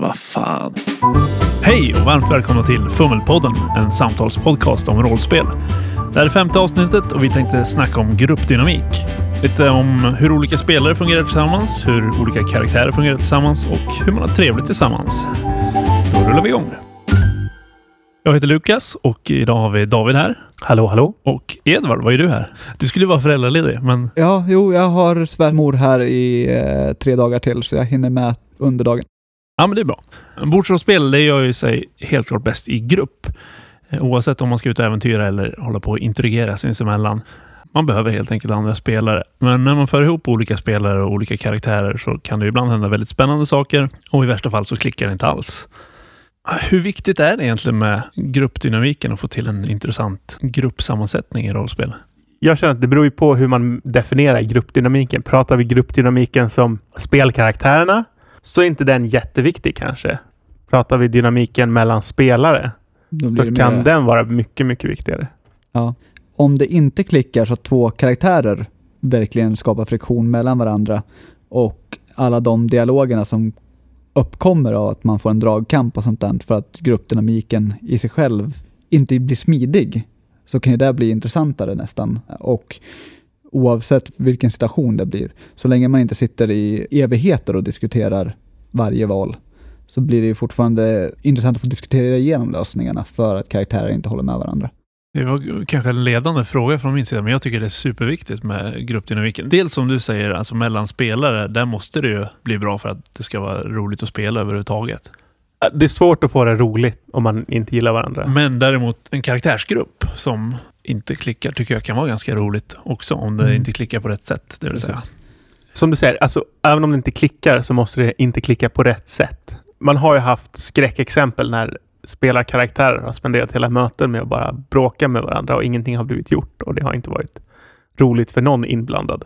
Vad fan. Hej och varmt välkomna till Fummelpodden, en samtalspodcast om rollspel. Det här är femte avsnittet och vi tänkte snacka om gruppdynamik. Lite om hur olika spelare fungerar tillsammans, hur olika karaktärer fungerar tillsammans och hur man har trevligt tillsammans. Då rullar vi igång. Jag heter Lukas och idag har vi David här. Hallå, hallå. Och Edvard, vad är du här? Du skulle vara föräldraledig, men Ja, jo, jag har svärmor här i eh, tre dagar till så jag hinner med under dagen. Ja, men det är bra. Bordsrollspel, det gör ju sig helt klart bäst i grupp. Eh, Oavsett om man ska ut och äventyra eller hålla på och interagera sinsemellan. Man behöver helt enkelt andra spelare. Men när man för ihop olika spelare och olika karaktärer så kan det ibland hända väldigt spännande saker och i värsta fall så klickar det inte alls. Hur viktigt är det egentligen med gruppdynamiken och få till en intressant gruppsammansättning i rollspel? Jag känner att det beror på hur man definierar gruppdynamiken. Pratar vi gruppdynamiken som spelkaraktärerna så är inte den jätteviktig kanske. Pratar vi dynamiken mellan spelare så kan mer- den vara mycket, mycket viktigare. Ja. Om det inte klickar så att två karaktärer verkligen skapar friktion mellan varandra och alla de dialogerna som uppkommer av att man får en dragkamp och sånt där för att gruppdynamiken i sig själv inte blir smidig så kan ju det bli intressantare nästan. Och oavsett vilken situation det blir, så länge man inte sitter i evigheter och diskuterar varje val så blir det ju fortfarande intressant att få diskutera igenom lösningarna för att karaktärer inte håller med varandra. Det var kanske en ledande fråga från min sida, men jag tycker det är superviktigt med gruppdynamiken. Dels som du säger, alltså mellan spelare, där måste det ju bli bra för att det ska vara roligt att spela överhuvudtaget. Det är svårt att få det roligt om man inte gillar varandra. Men däremot en karaktärsgrupp som inte klickar tycker jag kan vara ganska roligt också, om det Mm. inte klickar på rätt sätt. Det vill säga. Som du säger, alltså, även om det inte klickar så måste det inte klicka på rätt sätt. Man har ju haft skräckexempel när spelarkaraktärer har spenderat hela möten med att bara bråka med varandra och ingenting har blivit gjort och det har inte varit roligt för någon inblandad.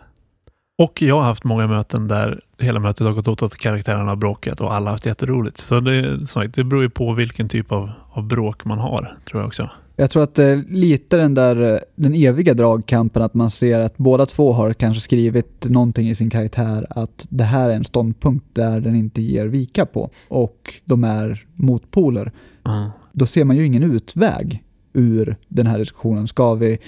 Och jag har haft många möten där hela mötet har gått åt att karaktärerna har bråkat och alla har haft jätteroligt. Så det, som sagt, det beror ju på vilken typ av, av bråk man har, tror jag också. Jag tror att det är lite den där, eh, den eviga dragkampen, att man ser att båda två har kanske skrivit någonting i sin karaktär att det här är en ståndpunkt där den inte ger vika på och de är motpoler. Mm. Då ser man ju ingen utväg ur den här diskussionen. Ska vi,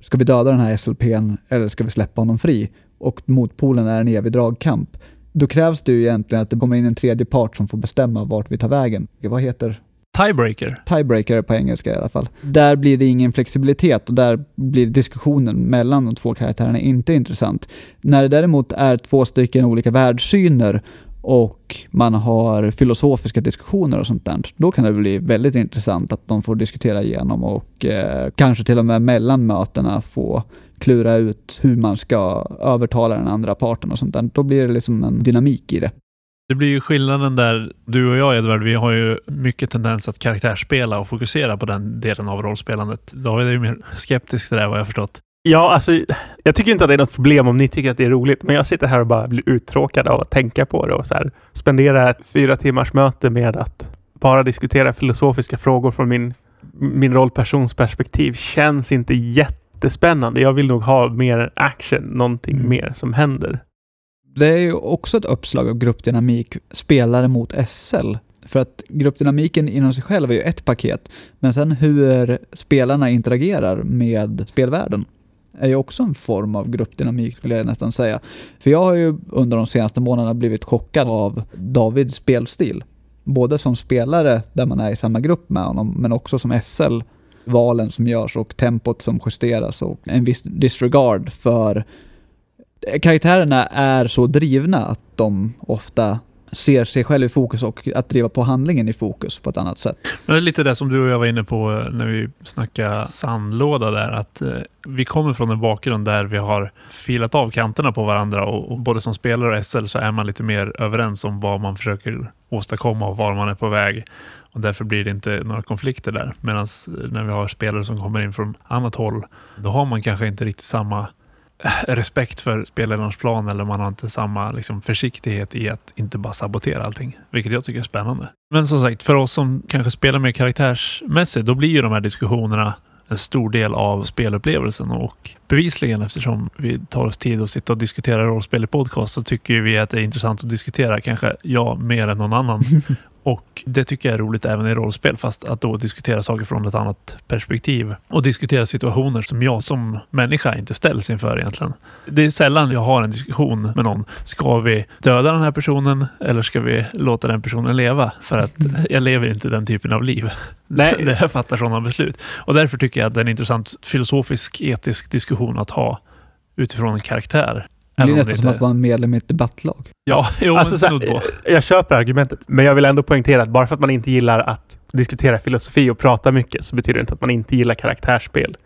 ska vi döda den här SLPn eller ska vi släppa honom fri? Och motpolen är en evig dragkamp. Då krävs det ju egentligen att det kommer in en tredje part som får bestämma vart vi tar vägen. Vad heter Tiebreaker. tiebreaker på engelska i alla fall. Där blir det ingen flexibilitet och där blir diskussionen mellan de två karaktärerna inte intressant. När det däremot är två stycken olika världssyner och man har filosofiska diskussioner och sånt där, då kan det bli väldigt intressant att de får diskutera igenom och eh, kanske till och med mellan mötena få klura ut hur man ska övertala den andra parten och sånt där. Då blir det liksom en dynamik i det. Det blir ju skillnaden där, du och jag Edvard, vi har ju mycket tendens att karaktärsspela och fokusera på den delen av rollspelandet. David är ju mer skeptisk till det här vad jag förstått. Ja, alltså, jag tycker inte att det är något problem om ni tycker att det är roligt, men jag sitter här och bara blir uttråkad av att tänka på det och så här, spendera ett fyra timmars möte med att bara diskutera filosofiska frågor från min, min rollpersons perspektiv känns inte jättespännande. Jag vill nog ha mer action, någonting Mm. mer som händer. Det är ju också ett uppslag av gruppdynamik, spelare mot SL. För att gruppdynamiken inom sig själv är ju ett paket, men sen hur spelarna interagerar med spelvärlden är ju också en form av gruppdynamik skulle jag nästan säga. För jag har ju under de senaste månaderna blivit chockad av Davids spelstil. Både som spelare där man är i samma grupp med honom, men också som SL. Valen som görs och tempot som justeras och en viss disregard för karaktärerna är så drivna att de ofta ser sig själv i fokus och att driva på handlingen i fokus på ett annat sätt. Men det är lite det som du och jag var inne på eh, när vi snackade sandlåda där, att eh, vi kommer från en bakgrund där vi har filat av kanterna på varandra och, och både som spelare och SL så är man lite mer överens om vad man försöker åstadkomma och var man är på väg. Och därför blir det inte några konflikter där. Medan eh, när vi har spelare som kommer in från annat håll, då har man kanske inte riktigt samma respekt för spelarens plan eller man har inte samma liksom, försiktighet i att inte bara sabotera allting. Vilket jag tycker är spännande. Men som sagt, för oss som kanske spelar mer karaktärsmässigt, då blir ju de här diskussionerna en stor del av spelupplevelsen och bevisligen eftersom vi tar oss tid att sitta och diskutera rollspel i podcast så tycker vi att det är intressant att diskutera, kanske jag mer än någon annan, Och det tycker jag är roligt även i rollspel, fast att då diskutera saker från ett annat perspektiv. Och diskutera situationer som jag som människa inte ställs inför egentligen. Det är sällan jag har en diskussion med någon. Ska vi döda den här personen eller ska vi låta den personen leva? För att jag lever inte den typen av liv. Nej. Jag fattar sådana beslut. Och därför tycker jag att det är en intressant filosofisk, etisk diskussion att ha utifrån en karaktär. Det om nästan som att vara en medlem i ett debattlag. Ja, jo, Alltså, så här, jag köper argumentet, men jag vill ändå poängtera att bara för att man inte gillar att diskutera filosofi och prata mycket så betyder det inte att man inte gillar karaktärsspel.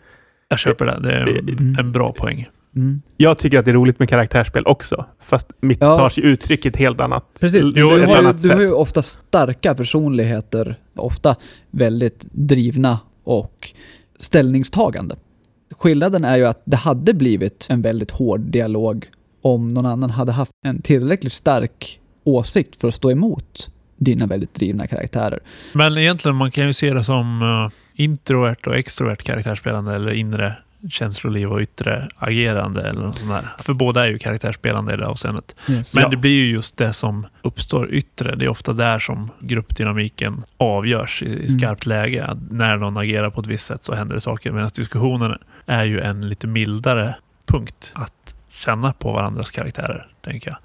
Jag köper det. Det är Mm. en bra poäng. Mm. Jag tycker att det är roligt med karaktärsspel också, fast mitt Ja. tar sig uttryck i ett helt annat, Precis, du, ett har ju, annat du har ju ofta starka personligheter, ofta väldigt drivna och ställningstagande. Skillnaden är ju att det hade blivit en väldigt hård dialog om någon annan hade haft en tillräckligt stark åsikt för att stå emot dina väldigt drivna karaktärer. Men egentligen, man kan ju se det som uh, introvert och extrovert karaktärsspelande eller inre känsloliv och yttre agerande eller något sånt där. För båda är ju karaktärsspelande i det avseendet. Men Ja. det blir ju just det som uppstår yttre. Det är ofta där som gruppdynamiken avgörs i, i Mm. skarpt läge. Att när någon agerar på ett visst sätt så händer det saker. Medan diskussionen är ju en lite mildare punkt att känna på varandras karaktärer, tänker jag.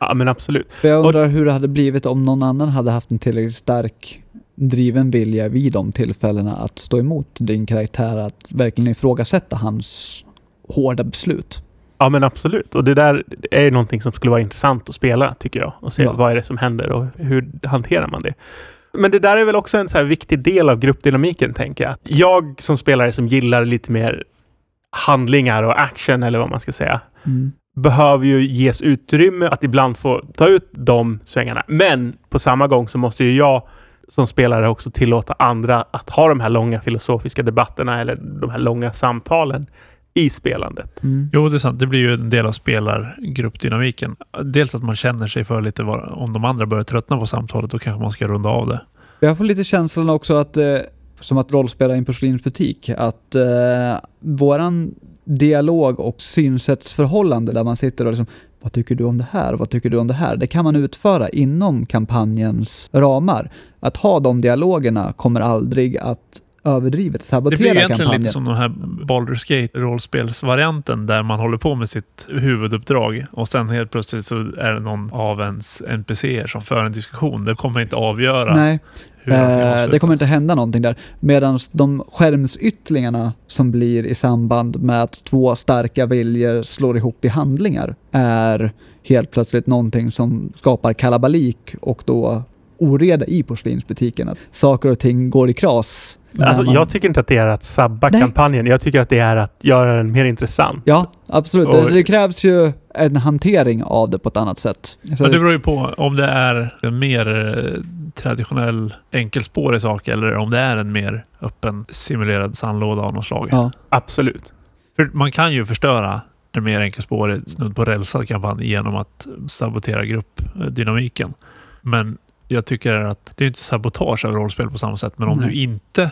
ja, men absolut. För jag undrar hur det hade blivit om någon annan hade haft en tillräckligt stark driven vilja vid de tillfällena att stå emot din karaktär, att verkligen ifrågasätta hans hårda beslut. Ja, men absolut. Och det där är ju någonting som skulle vara intressant att spela, tycker jag. Och se Ja. vad är det som händer och hur hanterar man det. Men det där är väl också en så här viktig del av gruppdynamiken, tänker jag. Jag som spelare som gillar lite mer handlingar och action, eller vad man ska säga, Mm. behöver ju ges utrymme att ibland få ta ut de svängarna. Men på samma gång så måste ju jag som spelare också tillåta andra att ha de här långa filosofiska debatterna eller de här långa samtalen i spelandet. Mm. Jo, det är sant. Det blir ju en del av spelargruppdynamiken. Dels att man känner sig för lite var, om de andra börjar tröttna på samtalet, då kanske man ska runda av det. Jag får lite känslan också att, eh, som att rollspela i en porslinsbutik, att eh, våran dialog och synsättsförhållande där man sitter och liksom vad tycker du om det här? Vad tycker du om det här? Det kan man utföra inom kampanjens ramar. Att ha de dialogerna kommer aldrig att överdrivet Det sabotera blir ju egentligen kampanjen. lite som den här Baldur's Gate rollspelsvarianten där man håller på med sitt huvuduppdrag och sen helt plötsligt så är det någon av ens NPCer som för en diskussion. Det kommer inte avgöra Nej, eh, det kommer inte hända någonting där. Medan de skärmsyttlingarna som blir i samband med att två starka viljor slår ihop i handlingar är helt plötsligt någonting som skapar kalabalik och då oreda i porslinsbutiken. Att saker och ting går i kras. Alltså, man- Jag tycker inte att det är att sabba Nej. kampanjen. Jag tycker att det är att göra den mer intressant. Ja, absolut. Och- Det, det krävs ju en hantering av det på ett annat sätt. Så Men det beror ju på om det är en mer eh, traditionell enkelspårig sak eller om det är en mer öppen simulerad sandlåda av något slag. ja. Absolut. För man kan ju förstöra en mer enkelspårig, snudd på rälsad kampanj genom att sabotera gruppdynamiken. Men jag tycker att det är inte sabotage av rollspel på samma sätt, men om Nej. du inte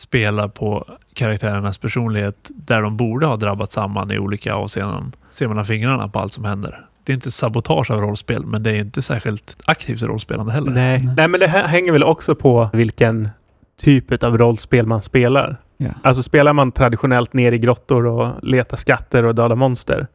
spelar på karaktärernas personlighet där de borde ha drabbat samman i olika avseenden, ser man fingrarna på allt som händer. Det är inte sabotage av rollspel, men det är inte särskilt aktivt rollspelande heller. Nej. Nej. Men det hänger väl också på vilken typ av rollspel man spelar. Ja. Alltså spelar man traditionellt ner i grottor och letar skatter och döda monster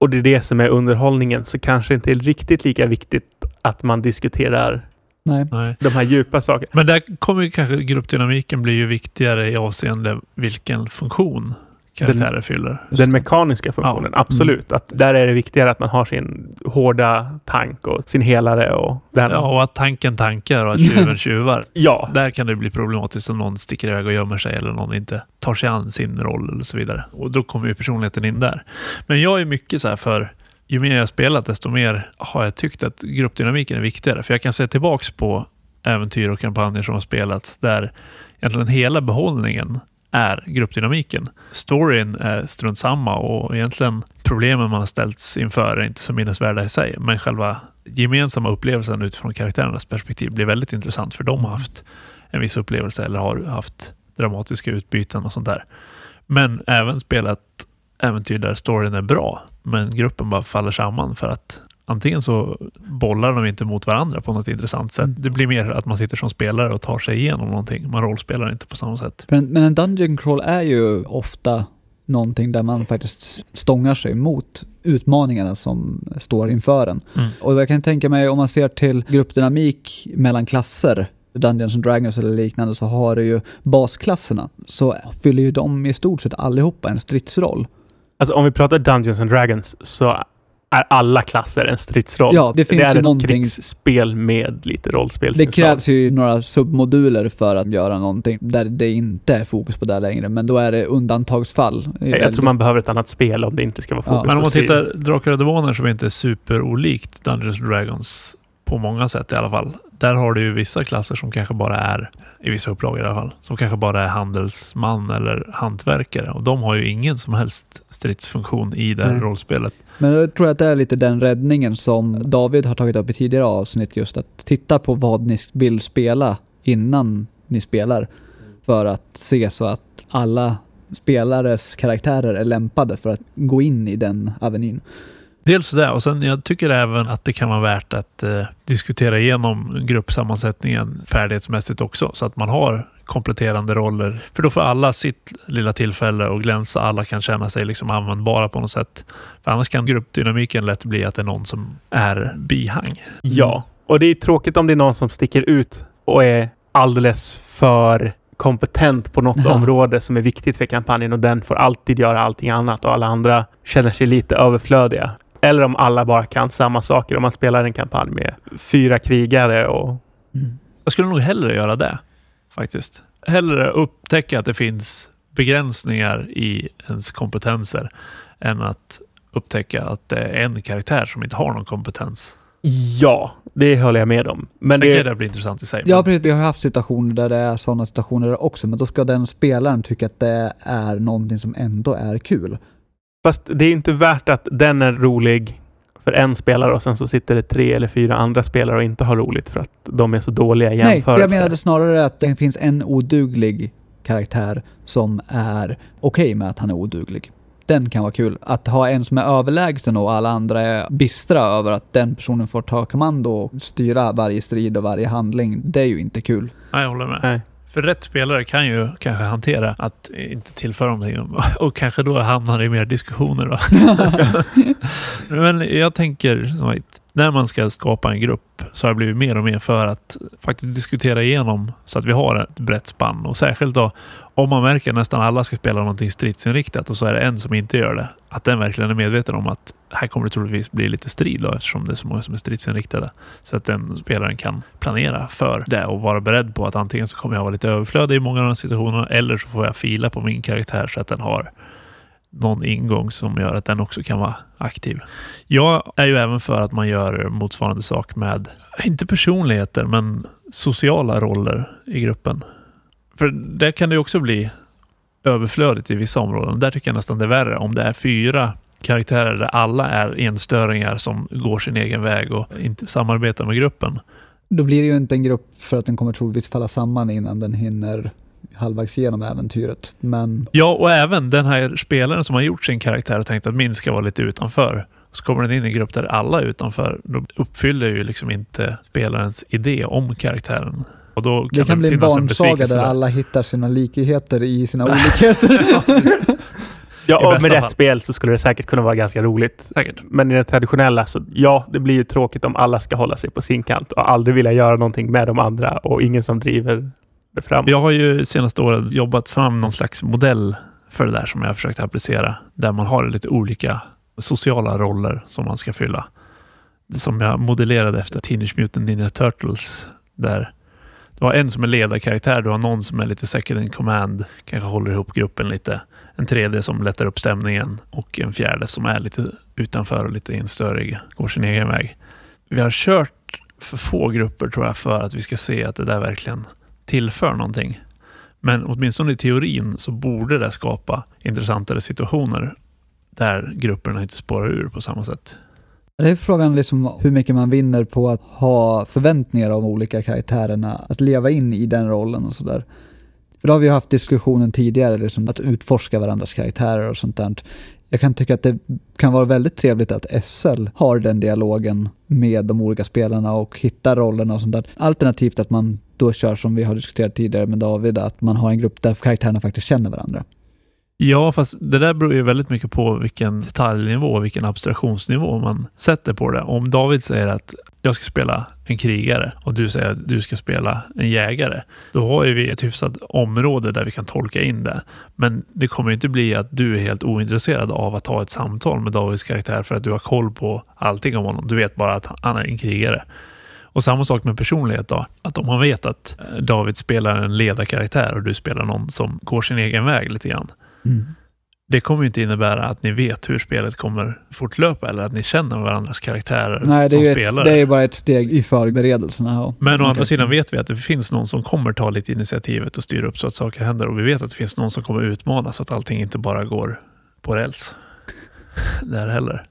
och det är det som är underhållningen så kanske inte är riktigt lika viktigt att man diskuterar Nej. Nej. de här djupa sakerna. Men där kommer ju kanske gruppdynamiken bli ju viktigare i avseende vilken funktion karaktärer fyller. Just Den mekaniska funktionen, Ja. Mm. absolut. Att där är det viktigare att man har sin hårda tank och sin helare och den. Ja, och att tanken tankar och att tjuven tjuvar. ja. Där kan det bli problematiskt om någon sticker iväg och gömmer sig eller någon inte tar sig an sin roll eller så vidare. Och då kommer ju personligheten in där. Men jag är mycket så här för ju mer jag har spelat desto mer har jag tyckt att gruppdynamiken är viktigare. För jag kan se tillbaks på äventyr och kampanjer som har spelats där egentligen hela behållningen är gruppdynamiken. Storyn är strunt samma och egentligen problemen man har ställts inför är inte så minnesvärda i sig. Men själva gemensamma upplevelsen utifrån karaktärernas perspektiv blir väldigt intressant för de har haft en viss upplevelse eller har haft dramatiska utbyten och sånt där. Men även spelat äventyr där storyn är bra, men gruppen bara faller samman för att antingen så bollar de inte mot varandra på något intressant sätt. Mm. Det blir mer att man sitter som spelare och tar sig igenom någonting. Man rollspelar inte på samma sätt. Men en dungeon crawl är ju ofta någonting där man faktiskt stångar sig mot utmaningarna som står inför en. Mm. Och jag kan tänka mig om man ser till gruppdynamik mellan klasser, Dungeons and Dragons eller liknande, så har du ju basklasserna. Så fyller ju de i stort sett allihopa en stridsroll. Alltså om vi pratar Dungeons and Dragons så är alla klasser en stridsroll. Ja, det finns är ju ett någonting- krigsspel med lite Det rollspelsinslag. krävs ju några submoduler för att göra någonting där det inte är fokus på det längre, men då är det undantagsfall. Jag tror man behöver ett annat spel om det inte ska vara Ja. fokus Men om på man tittar Drakar och Demoner som inte är superolikt Dungeons and Dragons på många sätt i alla fall. Där har du ju vissa klasser som kanske bara är, i vissa upplagor i alla fall, som kanske bara är handelsman eller hantverkare. Och de har ju ingen som helst stridsfunktion i det här Nej. rollspelet. Men jag tror att det är lite den räddningen som David har tagit upp i tidigare avsnitt, just att titta på vad ni vill spela innan ni spelar. För att se så att alla spelares karaktärer är lämpade för att gå in i den avenyn. Dels det och sen jag tycker även att det kan vara värt att eh, diskutera igenom gruppsammansättningen färdighetsmässigt också. Så att man har kompletterande roller. För då får alla sitt lilla tillfälle och glänsa. Alla kan känna sig liksom användbara på något sätt. För annars kan gruppdynamiken lätt bli att det är någon som är bihang. Ja, och det är tråkigt om det är någon som sticker ut och är alldeles för kompetent på något Ja. område som är viktigt för kampanjen och den får alltid göra allting annat och alla andra känner sig lite överflödiga. Eller om alla bara kan samma saker. Om man spelar en kampanj med fyra krigare och Jag skulle nog hellre göra det faktiskt. Hellre upptäcka att det finns begränsningar i ens kompetenser än att upptäcka att det är en karaktär som inte har någon kompetens. ja, det håller jag med om. Men Det, det, det blir intressant i sig. Ja, men- precis. Vi har haft situationer där det är sådana situationer också, men då ska den spelaren tycka att det är någonting som ändå är kul. Fast det är inte värt att den är rolig för en spelare och sen så sitter det tre eller fyra andra spelare och inte har roligt för att de är så dåliga i Nej, jämförelse. jag menade snarare att det finns en oduglig karaktär som är okej med att han är oduglig. Den kan vara kul. Att ha en som är överlägsen och alla andra är bistra över att den personen får ta kommando och styra varje strid och varje handling, det är ju inte kul. Nej, jag håller med. Nej. För rätt spelare kan ju kanske hantera att inte tillföra någonting och kanske då hamnar i mer diskussioner. Då. Men jag tänker, som sagt, när man ska skapa en grupp så har jag blivit mer och mer för att faktiskt diskutera igenom så att vi har ett brett spann. Och särskilt då om man märker att nästan alla ska spela någonting stridsinriktat och så är det en som inte gör det. Att den verkligen är medveten om att här kommer det troligtvis bli lite strid då eftersom det är så många som är stridsinriktade. Så att den spelaren kan planera för det och vara beredd på att antingen så kommer jag vara lite överflödig i många av de här situationerna eller så får jag fila på min karaktär så att den har någon ingång som gör att den också kan vara aktiv. Jag är ju även för att man gör motsvarande sak med, inte personligheter, men sociala roller i gruppen. För det kan det ju också bli överflödigt i vissa områden. Där tycker jag nästan det är värre. Om det är fyra karaktärer där alla är enstöringar som går sin egen väg och inte samarbetar med gruppen. Då blir det ju inte en grupp för att den kommer troligtvis falla samman innan den hinner halvvägs igenom äventyret. Men Ja, och även den här spelaren som har gjort sin karaktär och tänkt att min ska vara lite utanför. Så kommer den in i en grupp där alla är utanför. Då uppfyller ju liksom inte spelarens idé om karaktären. Och då kan det kan bli en barnsaga där där. alla hittar sina likheter i sina olikheter. Ja, och med rätt fall. spel så skulle det säkert kunna vara ganska roligt. Säkert. Men i det traditionella så ja, det blir ju tråkigt om alla ska hålla sig på sin kant och aldrig vilja göra någonting med de andra och ingen som driver det. Jag har ju senaste året jobbat fram någon slags modell för det där som jag har försökt applicera. Där man har lite olika sociala roller som man ska fylla. Som jag modellerade efter Teenage Mutant Ninja Turtles. Där du har en som är ledarkaraktär, du har någon som är lite second in command, kanske håller ihop gruppen lite. En tredje som lättar upp stämningen och en fjärde som är lite utanför och lite instörig, går sin egen väg. Vi har kört för få grupper tror jag för att vi ska se att det där verkligen tillför någonting. Men åtminstone i teorin så borde det skapa intressantare situationer där grupperna inte spårar ur på samma sätt. Det är frågan liksom hur mycket man vinner på att ha förväntningar av de olika karaktärerna, att leva in i den rollen och sådär. För då har vi ju haft diskussionen tidigare, liksom, att utforska varandras karaktärer och sånt där. Jag kan tycka att det kan vara väldigt trevligt att SL har den dialogen med de olika spelarna och hittar rollerna och sånt där. Alternativt att man då kör som vi har diskuterat tidigare med David, att man har en grupp där karaktärerna faktiskt känner varandra. Ja, fast det där beror ju väldigt mycket på vilken detaljnivå, vilken abstraktionsnivå man sätter på det. Om David säger att jag ska spela en krigare och du säger att du ska spela en jägare. Då har ju vi ett hyfsat område där vi kan tolka in det. Men det kommer ju inte bli att du är helt ointresserad av att ha ett samtal med Davids karaktär för att du har koll på allting om honom. Du vet bara att han är en krigare. Och samma sak med personlighet då. Att om man vet att David spelar en ledarkaraktär och du spelar någon som går sin egen väg lite grann. Mm. Det kommer ju inte innebära att ni vet hur spelet kommer fortlöpa eller att ni känner varandras karaktärer Nej, det som är, spelare. ett, det är bara ett steg i förberedelserna. Ja. Men å andra sidan vet vi att det finns någon som kommer ta lite initiativet och styra upp så att saker händer. Och vi vet att det finns någon som kommer utmana så att allting inte bara går på räls. Där heller.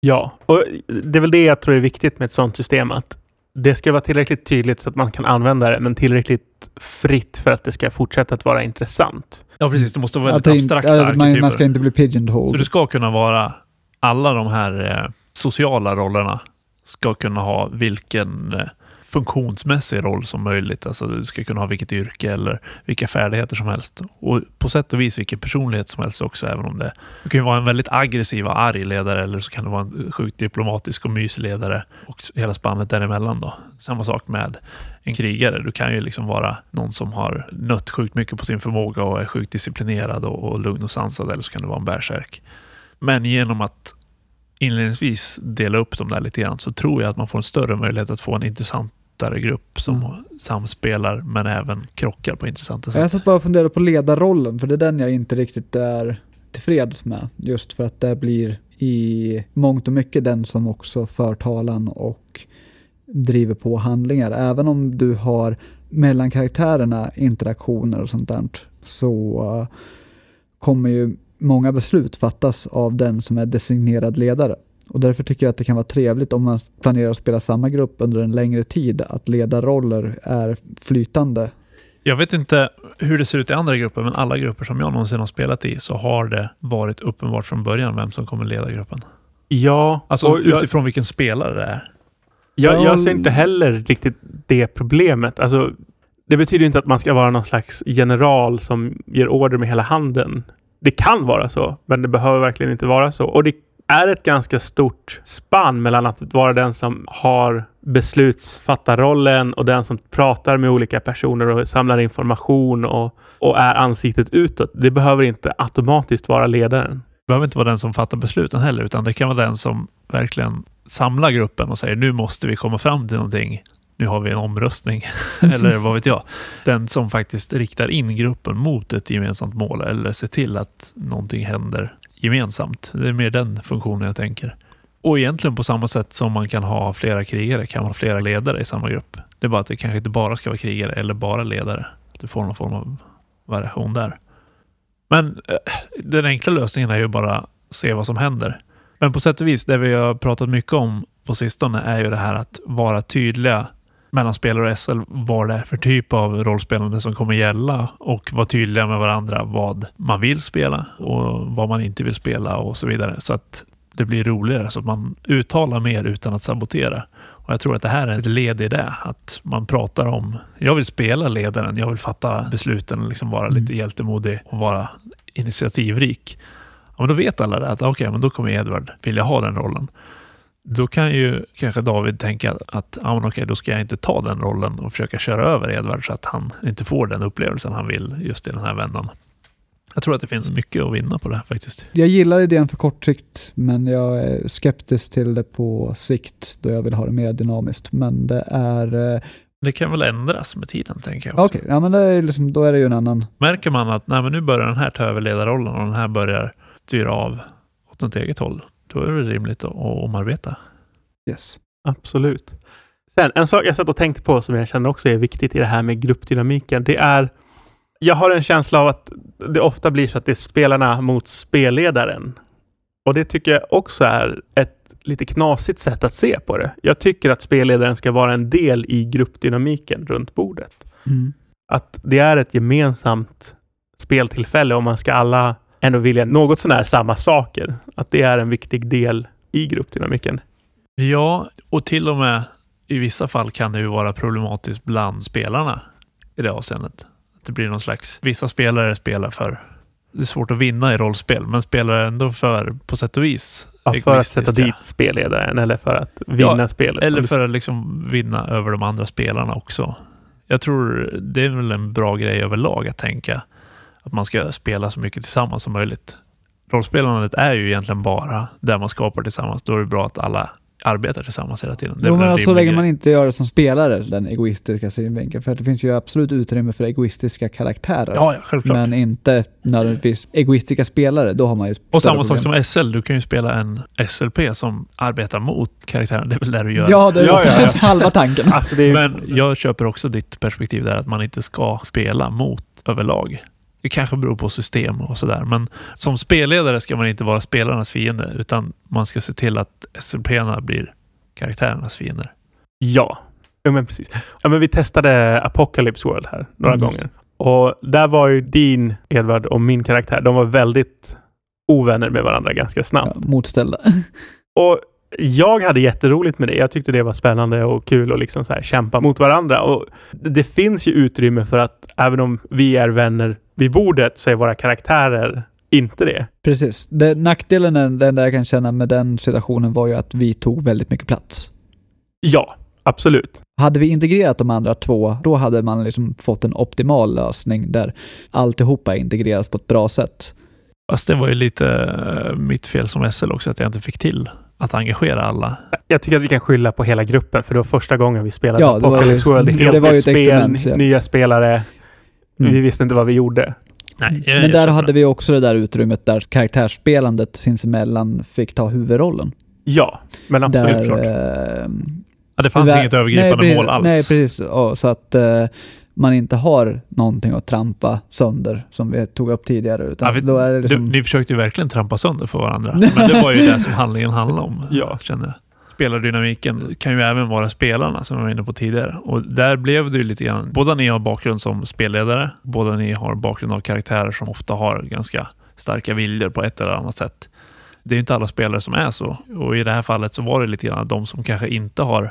Ja, och det är väl det jag tror är viktigt med ett sådant system. Att det ska vara tillräckligt tydligt så att man kan använda det, men tillräckligt fritt för att det ska fortsätta att vara intressant. Ja, precis. Det måste vara Att väldigt inte- abstrakta ja, man, arketyper. man ska inte bli Så pigeonholed. det ska kunna vara alla de här eh, sociala rollerna ska kunna ha vilken eh, funktionsmässig roll som möjligt. Alltså du ska kunna ha vilket yrke eller vilka färdigheter som helst. Och på sätt och vis vilken personlighet som helst också, även om det, det kan ju vara en väldigt aggressiv och arg ledare eller så kan det vara en sjukt diplomatisk och mysig ledare och hela spannet däremellan då. Samma sak med en krigare. Du kan ju liksom vara någon som har nött sjukt mycket på sin förmåga och är sjukt disciplinerad och, och lugn och sansad eller så kan du vara en bärsärk. Men genom att inledningsvis dela upp dem där lite grann så tror jag att man får en större möjlighet att få en intressantare grupp som Mm. samspelar men även krockar på intressanta Jag sätt. satt bara och funderade på ledarrollen, för det är den jag inte riktigt är tillfreds med. Just för att det blir i mångt och mycket den som också för talan och driver på handlingar. Även om du har mellan karaktärerna interaktioner och sånt där så eh, kommer ju många beslut fattas av den som är designerad ledare. Och därför tycker jag att det kan vara trevligt om man planerar att spela samma grupp under en längre tid, att ledarroller är flytande Jag vet inte hur det ser ut i andra grupper, men alla grupper som jag någonsin har spelat i så har det varit uppenbart från början vem som kommer leda gruppen. Ja, Alltså och jag, utifrån vilken spelare det är. jag, Ja. jag ser inte heller riktigt det problemet. Alltså, det betyder inte att man ska vara någon slags general som ger order med hela handen. Det kan vara så, men det behöver verkligen inte vara så. Och det är ett ganska stort spann mellan att vara den som har beslutsfattarrollen och den som pratar med olika personer och samlar information och, och är ansiktet utåt. Det behöver inte automatiskt vara ledaren. Det behöver inte vara den som fattar besluten heller, utan det kan vara den som verkligen samlar gruppen och säger nu måste vi komma fram till någonting. Nu har vi en omröstning, eller vad vet jag. Den som faktiskt riktar in gruppen mot ett gemensamt mål eller ser till att någonting händer gemensamt. Det är mer den funktionen jag tänker. Och egentligen på samma sätt som man kan ha flera krigare kan man ha flera ledare i samma grupp. Det är bara att det kanske inte bara ska vara krigare eller bara ledare. Att du får någon form av variation där. Men eh, den enkla lösningen är ju bara se vad som händer. Men på sätt och vis, det vi har pratat mycket om på sistone är ju det här att vara tydliga mellan spelare och SL vad det är för typ av rollspelande som kommer gälla och vara tydliga med varandra vad man vill spela och vad man inte vill spela och så vidare. Så att det blir roligare, så att man uttalar mer utan att sabotera. Och jag tror att det här är ett led i det, att man pratar om, jag vill spela ledaren, jag vill fatta besluten och liksom vara lite hjältemodig och vara initiativrik. Ja, men då vet alla det, att okej, men då kommer Edvard vilja ha den rollen. Då kan ju kanske David tänka att men okej, då ska jag inte ta den rollen och försöka köra över Edvard så att han inte får den upplevelsen han vill just i den här vändan. Jag tror att det finns mycket att vinna på det här faktiskt. Jag gillar idén för kort sikt, men jag är skeptisk till det på sikt då jag vill ha det mer dynamiskt. Men det är... eh, Det kan väl ändras med tiden, tänker jag. Okej, Också. ja men är liksom, då är det ju en annan... Märker man att nej, men nu börjar den här ta över ledarrollen och den här börjar styra av åt något eget håll, då är det rimligt att, omarbeta. Yes. Absolut. Sen, en sak jag satt och tänkte på som jag känner också är viktigt i det här med gruppdynamiken, det är jag har en känsla av att det ofta blir så att det är spelarna mot spelledaren. Och det tycker jag också är ett lite knasigt sätt att se på det. Jag tycker att spelledaren ska vara en del i gruppdynamiken runt bordet. Mm. Att det är ett gemensamt speltillfälle och man ska alla ändå vilja något sånär samma saker. Att det är en viktig del i gruppdynamiken. Ja, och till och med i vissa fall kan det ju vara problematiskt bland spelarna i det avseendet. Det blir någon slags, vissa spelare spelar för, det är svårt att vinna i rollspel, men spelar ändå för, på sätt och vis, Ja, för att sätta dit spelledaren eller för att vinna Ja, spelet. Eller för att liksom vinna över de andra spelarna också. Jag tror det är väl en bra grej överlag att tänka att man ska spela så mycket tillsammans som möjligt. Rollspelandet är ju egentligen bara där man skapar tillsammans. Då är det bra att alla arbetar tillsammans hela tiden. Det Jo, men en alltså, så länge man inte gör det som spelare, den egoistiska synvinkeln. För att det finns ju absolut utrymme för egoistiska karaktärer. Ja, ja, självklart. men inte nödvändigtvis egoistiska spelare. Då har man ju och samma sak problem. som SL. Du kan ju spela en SLP som arbetar mot karaktären. Det är väl det du gör. Ja, det är Ja, ja, ja. halva tanken. Alltså det är, Men jag köper också ditt perspektiv där att man inte ska spela mot överlag. Det kanske beror på system och sådär, men som spelledare ska man inte vara spelarnas fiende, utan man ska se till att SLP-erna blir karaktärernas fiender. Ja, ja men precis. Ja, men vi testade Apocalypse World här några Mm, gånger. Och där var ju din, Edvard, och min karaktär, de var väldigt ovänner med varandra ganska snabbt. Ja, motställda. Och jag hade jätteroligt med det. Jag tyckte det var spännande och kul att liksom så här kämpa mot varandra. Och det finns ju utrymme för att även om vi är vänner vid bordet så är våra karaktärer inte det. Precis. Det, nackdelen, den där jag kan känna med den situationen var ju att vi tog väldigt mycket plats. Ja, absolut. Hade vi integrerat de andra två, då hade man liksom fått en optimal lösning där alltihopa integreras på ett bra sätt. Fast det var ju lite eh, mitt fel som SL också, att jag inte fick till att engagera alla. Jag tycker att vi kan skylla på hela gruppen, för det var första gången vi spelade Ja, det var ju- Apocalypse World. det var ju ett spel, experiment, ja. nya spelare. Mm. Vi visste inte vad vi gjorde. Nej, jag- Men jag där hade det. vi också det där utrymmet där karaktärsspelandet sinsemellan fick ta huvudrollen. Ja, men absolut. där, klart. eh, Ja, det fanns där- inget övergripande nej, mål precis- alls. Nej, precis. Ja, så att eh, man inte har någonting att trampa sönder som vi tog upp tidigare. Utan Ja, vi- då är det liksom... du, ni försökte ju verkligen trampa sönder för varandra. Men det var ju det som handlingen handlade om, Ja. kände. Spelardynamiken kan ju även vara spelarna, som jag var inne på tidigare. Och där blev det ju lite grann, båda ni har bakgrund som spelledare, båda ni har bakgrund av karaktärer som ofta har ganska starka viljor på ett eller annat sätt. Det är inte alla spelare som är så. Och i det här fallet så var det lite grann de som kanske inte har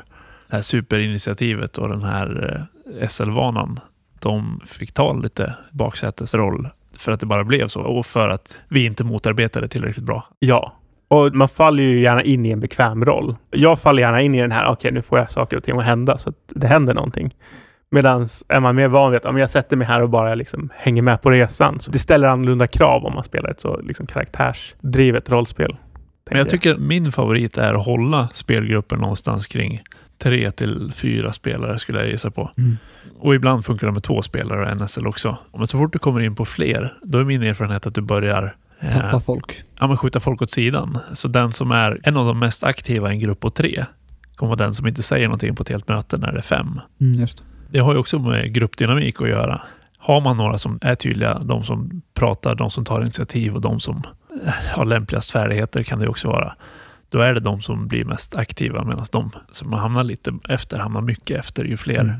det här superinitiativet och den här SL-vanan. De fick ta lite baksätesroll för att det bara blev så och för att vi inte motarbetade tillräckligt bra. Ja. Och man faller ju gärna in i en bekväm roll. Jag faller gärna in i den här, okej nu får jag saker och ting att hända så att det händer någonting. Medan är man mer van vid att om jag sätter mig här och bara liksom hänger med på resan. Så det ställer annorlunda krav om man spelar ett så liksom karaktärsdrivet rollspel. Men jag tycker min favorit är att hålla spelgrupper någonstans kring tre till fyra spelare skulle jag gissa på. Mm. Och ibland funkar det med två spelare och NSL också. Men så fort du kommer in på fler, då är min erfarenhet att du börjar eh, Tappa folk. ja, men skjuta folk åt sidan. Så den som är en av de mest aktiva i en grupp på tre kommer vara den som inte säger någonting på ett helt möte när det är fem. Mm, just. Det har ju också med gruppdynamik att göra. Har man några som är tydliga, de som pratar, de som tar initiativ och de som eh, har lämpligast färdigheter kan det också vara. Då är det de som blir mest aktiva medan de som hamnar lite efter hamnar mycket efter ju fler Mm.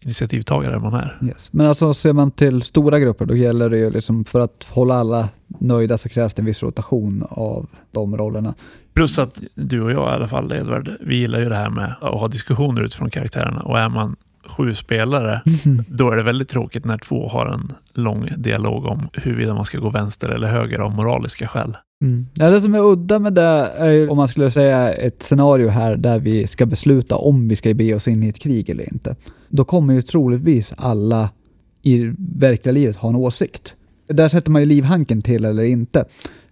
initiativtagare man är. Yes. Men alltså ser man till stora grupper, då gäller det ju liksom för att hålla alla nöjda så krävs det en viss rotation av de rollerna. Plus att du och jag i alla fall, Edvard, vi gillar ju det här med att ha diskussioner utifrån karaktärerna och är man sju spelare då är det väldigt tråkigt när två har en lång dialog om huruvida man ska gå vänster eller höger av moraliska skäl. Mm. Ja, det som är udda med det är ju om man skulle säga ett scenario här där vi ska besluta om vi ska be oss in i ett krig eller inte. Då kommer ju troligtvis alla i verkliga livet ha en åsikt. Där sätter man ju livhanken till eller inte.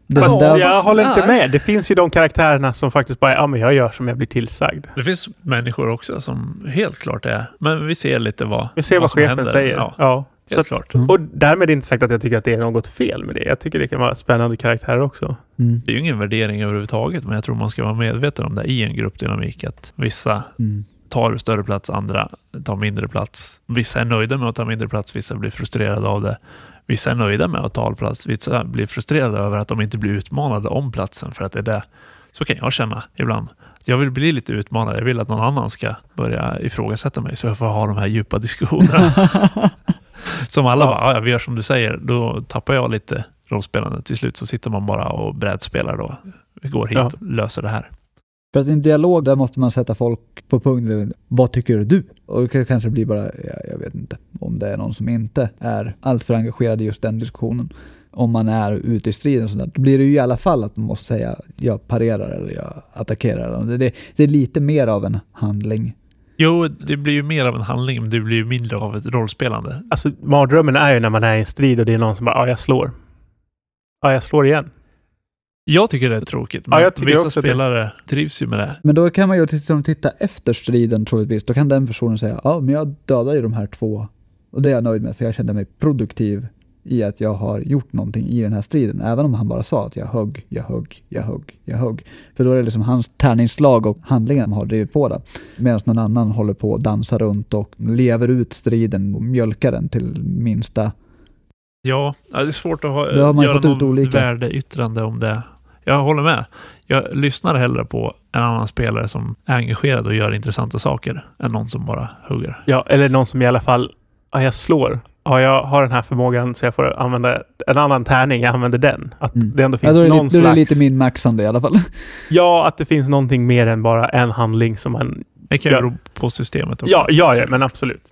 Det Fast där- jag håller inte med. Det finns ju de karaktärerna som faktiskt bara, ja men jag gör som jag blir tillsagd. Det finns människor också som helt klart är, men vi ser lite vad, Vi ser vad, som chefen händer. säger. Ja, Ja. Så att, klart. Mm. och därmed inte sagt att jag tycker att det är något fel med det. Jag tycker det kan vara spännande karaktärer också. Mm. Det är ju ingen värdering överhuvudtaget, men jag tror man ska vara medveten om det i en gruppdynamik, att vissa Mm. tar större plats, andra tar mindre plats. Vissa är nöjda med att ta mindre plats, vissa blir frustrerade av det. Vissa är nöjda med att ta all plats, vissa blir frustrerade över att de inte blir utmanade om platsen, för att det är det. Så kan jag känna ibland. Jag vill bli lite utmanad, jag vill att någon annan ska börja ifrågasätta mig, så jag får ha de här djupa diskussionerna. som alla Ja. bara, "Ja, vi gör som du säger, då tappar jag lite rollspelande. Till slut så sitter man bara och brädspelar då. Vi går hit Ja. och löser det här. För att i en dialog där måste man sätta folk på punkten. Vad tycker du? Och det kan- kanske blir bara, jag, jag vet inte, om det är någon som inte är alltför engagerad i just den diskussionen. Om man är ute i striden och sådär, då blir det ju i alla fall att man måste säga jag parerar eller jag attackerar. Det, det, det är lite mer av en handling. Jo, det blir ju mer av en handling, men det blir ju mindre av ett rollspelande. Alltså mardrömmen är ju när man är i en strid och det är någon som bara, ja jag slår. Ja, jag slår igen. Jag tycker det är tråkigt, men Ja, jag tycker vissa också det. spelare trivs ju med det. Men då kan man ju liksom titta efter striden troligtvis. Då kan den personen säga, ja men jag dödade ju de här två. Och det är jag nöjd med för jag kände mig produktiv i att jag har gjort någonting i den här striden. Även om han bara sa att jag högg, jag högg, jag högg, jag högg. För då är det liksom hans tärningsslag och handlingen som har drivit på det. Medan någon annan håller på att dansa runt och lever ut striden och mjölkar den till minsta. Ja, det är svårt att ha, göra olika. värdeyttrande om det. Jag håller med. Jag lyssnar hellre på en annan spelare som är engagerad och gör intressanta saker än någon som bara hugger. Ja, eller någon som i alla fall, ja jag slår. Ja, jag har den här förmågan så jag får använda en annan tärning. Jag använder den. Att Mm. det ändå Ja, finns då är det, någon lite, då är det slags... lite min maxande i alla fall. Ja, att det finns någonting mer än bara en handling som man... Det kan ju Ja. bero på systemet också. Ja, ja, ja men absolut.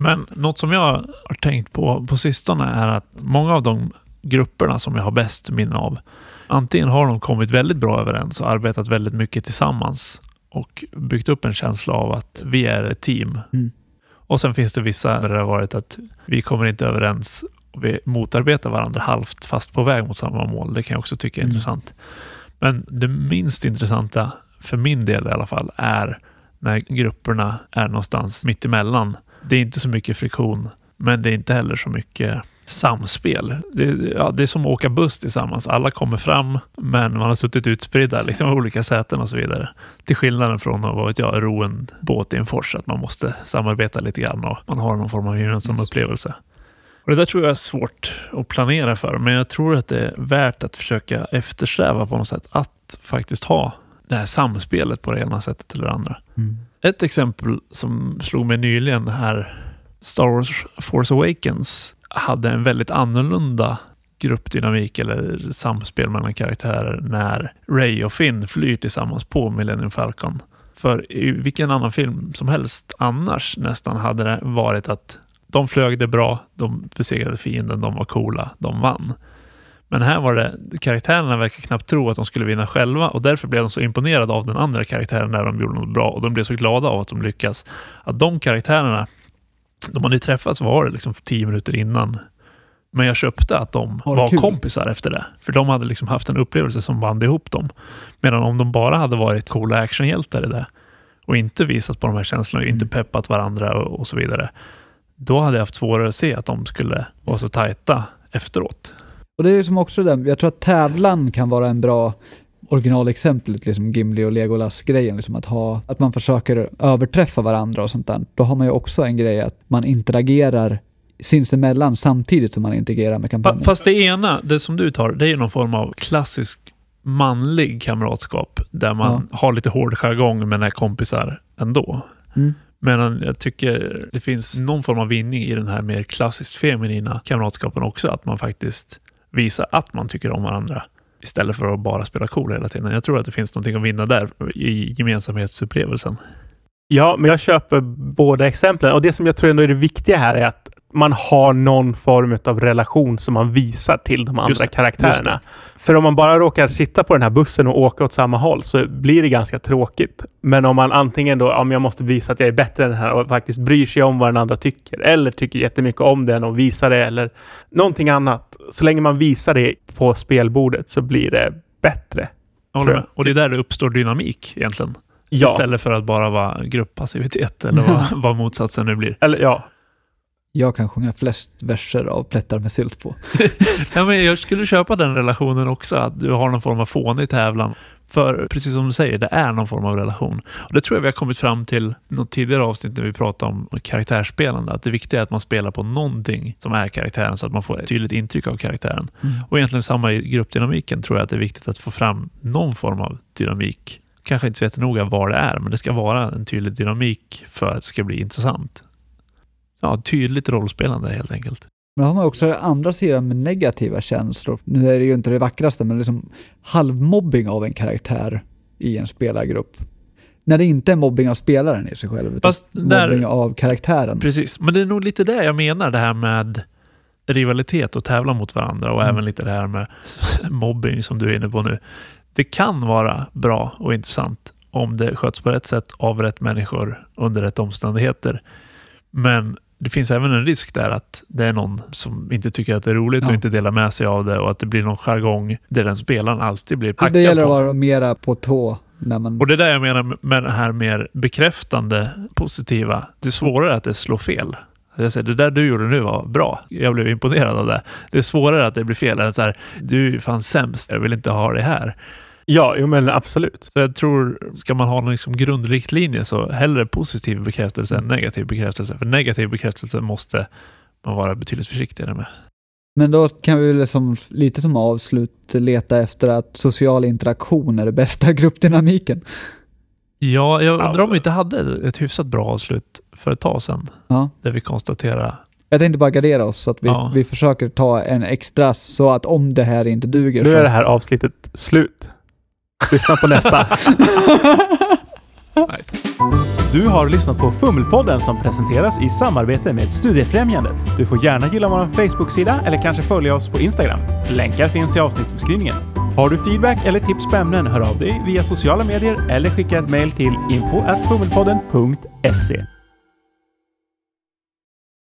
Men något som jag har tänkt på på sistone är att många av de grupperna som jag har bäst minne av, antingen har de kommit väldigt bra överens och arbetat väldigt mycket tillsammans och byggt upp en känsla av att vi är ett team. Mm. Och sen finns det vissa där det har varit att vi kommer inte överens och vi motarbetar varandra halvt fast på väg mot samma mål. Det kan jag också tycka är Mm. intressant. Men det minst intressanta, för min del i alla fall, är när grupperna är någonstans mitt emellan. Det är inte så mycket friktion, men det är inte heller så mycket samspel. Det, ja, det är som att åka buss tillsammans. Alla kommer fram, men man har suttit utspridda liksom, i olika säten och så vidare. Till skillnaden från att vad vet jag, ro en båt i en fors, att man måste samarbeta lite grann och man har någon form av gemensam Yes. upplevelse. Och det där tror jag är svårt att planera för, men jag tror att det är värt att försöka eftersträva på något sätt att faktiskt ha det här samspelet på det ena sättet eller det andra. Ett exempel som slog mig nyligen här, Star Wars Force Awakens hade en väldigt annorlunda gruppdynamik eller samspel mellan karaktärer när Ray och Finn flyr tillsammans på Millennium Falcon. För i vilken annan film som helst annars nästan hade det varit att de flög det bra, de besegrade fienden, de var coola, de vann. Men här var det, karaktärerna verkar knappt tro att de skulle vinna själva och därför blev de så imponerade av den andra karaktären när de gjorde något bra och de blev så glada av att de lyckas. Att de karaktärerna, de hade ju träffats var liksom tio minuter innan. Men jag köpte att de var kul. kompisar efter det. För de hade liksom haft en upplevelse som band ihop dem. Medan om de bara hade varit coola actionhjältar i det och inte visat på de här känslorna och inte Mm. peppat varandra och, och så vidare. Då hade jag haft svårare att se att de skulle vara så tajta efteråt. Och det är ju som också det, jag tror att tävlan kan vara en bra originalexemplet, liksom Gimli och Legolas-grejen, liksom att, ha, att man försöker överträffa varandra och sånt där. Då har man ju också en grej att man interagerar sinsemellan samtidigt som man interagerar med kampanjen. Fast det ena, det som du tar, det är ju någon form av klassisk manlig kamratskap där man har lite hård jargong men är kompisar ändå. Mm. Men jag tycker det finns någon form av vinning i den här mer klassiskt feminina kamratskapen också, att man faktiskt visar att man tycker om varandra istället för att bara spela cool hela tiden. Jag tror att det finns någonting att vinna där i gemensamhetsupplevelsen. Ja, men jag köper båda exemplen. Och det som jag tror ändå är det viktiga här är att man har någon form av relation som man visar till de andra karaktärerna. För om man bara råkar sitta på den här bussen och åka åt samma håll så blir det ganska tråkigt. Men om man antingen då, om jag måste visa att jag är bättre än den här och faktiskt bryr sig om vad den andra tycker, eller tycker jättemycket om den och visar det, eller någonting annat. Så länge man visar det på spelbordet så blir det bättre. Jag. Och det är där det uppstår dynamik egentligen. Ja, Istället för att bara vara grupppassivitet eller vad, vad motsatsen nu blir. eller ja. Jag kan sjunga flest verser av Plättar med sylt på. Ja, men jag skulle köpa den relationen också, att du har någon form av fånig tävlan. För precis som du säger, det är någon form av relation. Och det tror jag vi har kommit fram till något tidigare avsnitt när vi pratade om karaktärsspelande. Att det viktiga är att man spelar på någonting som är karaktären så att man får ett tydligt intryck av karaktären. Och egentligen samma i gruppdynamiken tror jag att det är viktigt att få fram någon form av dynamik. Kanske inte så jättenoga vad det är, men det ska vara en tydlig dynamik för att det ska bli intressant. Ja, tydligt rollspelande helt enkelt. Men har man också den andra sidan med negativa känslor. Nu är det ju inte det vackraste, men liksom halvmobbing av en karaktär i en spelargrupp. När det inte är mobbing av spelaren i sig själv, utan Fast där- mobbing av karaktären. Precis, men det är nog lite det jag menar, det här med rivalitet och tävla mot varandra och Mm. även lite det här med mobbing som du är inne på nu. Det kan vara bra och intressant om det sköts på rätt sätt av rätt människor under rätt omständigheter. Men det finns även en risk där att det är någon som inte tycker att det är roligt och Ja. inte delar med sig av det och att det blir någon jargong där den spelaren alltid blir Det hackad gäller att på. vara mera på tå när man... Och det är det jag menar med det här mer bekräftande positiva. Det är svårare att det slår fel. Jag säger, det där du gjorde nu var bra. Jag blev imponerad av det. Det är svårare att det blir fel. Att så här, du är fan sämst. Jag vill inte ha det här. Ja, jo, men absolut. Så jag tror, ska man ha någon liksom grundriktlinje så hellre positiv bekräftelse än negativ bekräftelse. För negativ bekräftelse måste man vara betydligt försiktigare med. Men då kan vi väl som, lite som avslut leta efter att social interaktion är det bästa gruppdynamiken. Ja, jag Ja. undrar om vi inte hade ett hyfsat bra avslut för ett tag sedan. Ja. Där vi konstaterade Jag tänkte bara gardera oss så att vi, Ja. vi försöker ta en extra så att om det här inte duger Nu så... är det här avsnittet slut. Lyssna på nästa. nice. Du har lyssnat på Fummelpodden som presenteras i samarbete med Studiefrämjandet. Du får gärna gilla vår Facebook-sida eller kanske följa oss på Instagram. Länkar finns i avsnittsbeskrivningen. Har du feedback eller tips på ämnen, hör av dig via sociala medier eller skicka ett mejl till info@fummelpodden.se.